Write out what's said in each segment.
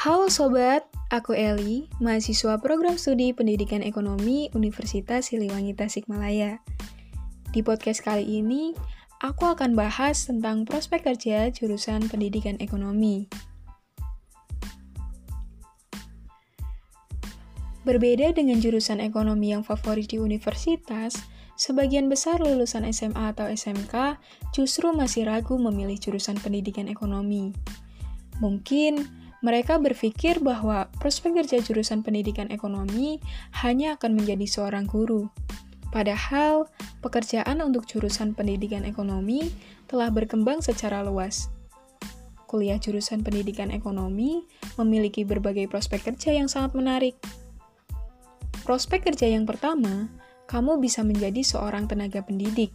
Halo sobat, aku Eli, mahasiswa program studi Pendidikan Ekonomi Universitas Siliwangi Tasikmalaya. Di podcast kali ini, aku akan bahas tentang prospek kerja jurusan Pendidikan Ekonomi. Berbeda dengan jurusan ekonomi yang favorit di universitas, sebagian besar lulusan SMA atau SMK justru masih ragu memilih jurusan pendidikan ekonomi. Mungkin mereka berpikir bahwa prospek kerja jurusan pendidikan ekonomi hanya akan menjadi seorang guru. Padahal, pekerjaan untuk jurusan pendidikan ekonomi telah berkembang secara luas. Kuliah jurusan pendidikan ekonomi memiliki berbagai prospek kerja yang sangat menarik. Prospek kerja yang pertama, kamu bisa menjadi seorang tenaga pendidik.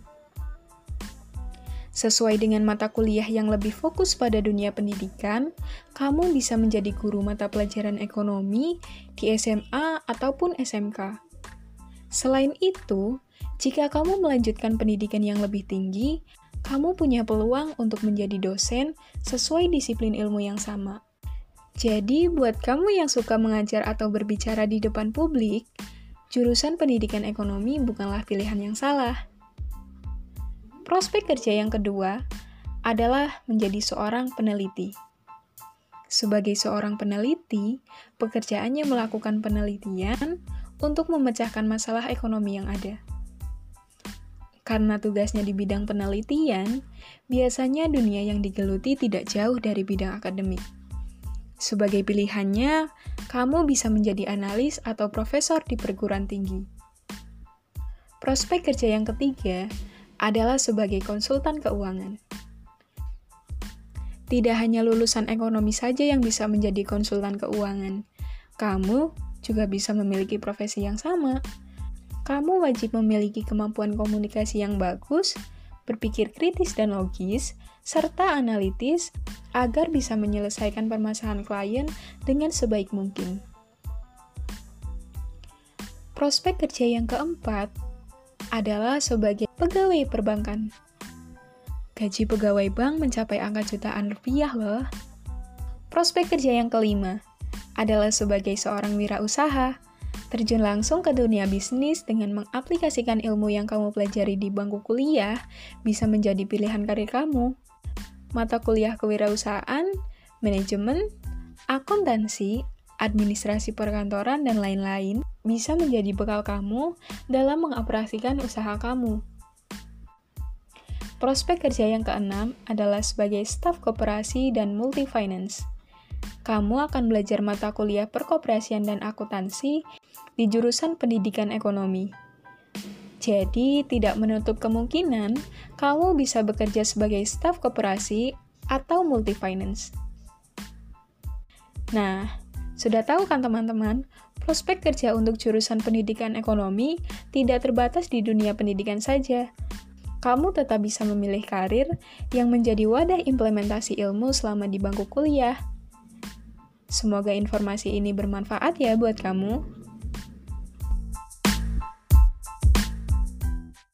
Sesuai dengan mata kuliah yang lebih fokus pada dunia pendidikan, kamu bisa menjadi guru mata pelajaran ekonomi di SMA ataupun SMK. Selain itu, jika kamu melanjutkan pendidikan yang lebih tinggi, kamu punya peluang untuk menjadi dosen sesuai disiplin ilmu yang sama. Jadi, buat kamu yang suka mengajar atau berbicara di depan publik, jurusan pendidikan ekonomi bukanlah pilihan yang salah. Prospek kerja yang kedua adalah menjadi seorang peneliti. Sebagai seorang peneliti, pekerjaannya melakukan penelitian untuk memecahkan masalah ekonomi yang ada. Karena tugasnya di bidang penelitian, biasanya dunia yang digeluti tidak jauh dari bidang akademik. Sebagai pilihannya, kamu bisa menjadi analis atau profesor di perguruan tinggi. Prospek kerja yang ketiga adalah sebagai konsultan keuangan. Tidak hanya lulusan ekonomi saja yang bisa menjadi konsultan keuangan, kamu juga bisa memiliki profesi yang sama. Kamu wajib memiliki kemampuan komunikasi yang bagus, berpikir kritis dan logis, serta analitis agar bisa menyelesaikan permasalahan klien dengan sebaik mungkin. Prospek kerja yang keempat adalah sebagai pegawai perbankan. Gaji pegawai bank mencapai angka jutaan rupiah loh. Prospek kerja yang kelima adalah sebagai seorang wirausaha, terjun langsung ke dunia bisnis dengan mengaplikasikan ilmu yang kamu pelajari di bangku kuliah bisa menjadi pilihan karir kamu. Mata kuliah kewirausahaan, manajemen, akuntansi, administrasi perkantoran, dan lain-lain bisa menjadi bekal kamu dalam mengoperasikan usaha kamu. Prospek kerja yang keenam adalah sebagai staf koperasi dan multi-finance. Kamu akan belajar mata kuliah perkoperasian dan akuntansi di jurusan pendidikan ekonomi. Jadi, tidak menutup kemungkinan kamu bisa bekerja sebagai staf koperasi atau multi-finance. Nah, sudah tahu kan teman-teman, prospek kerja untuk jurusan pendidikan ekonomi tidak terbatas di dunia pendidikan saja. Kamu tetap bisa memilih karir yang menjadi wadah implementasi ilmu selama di bangku kuliah. Semoga informasi ini bermanfaat ya buat kamu.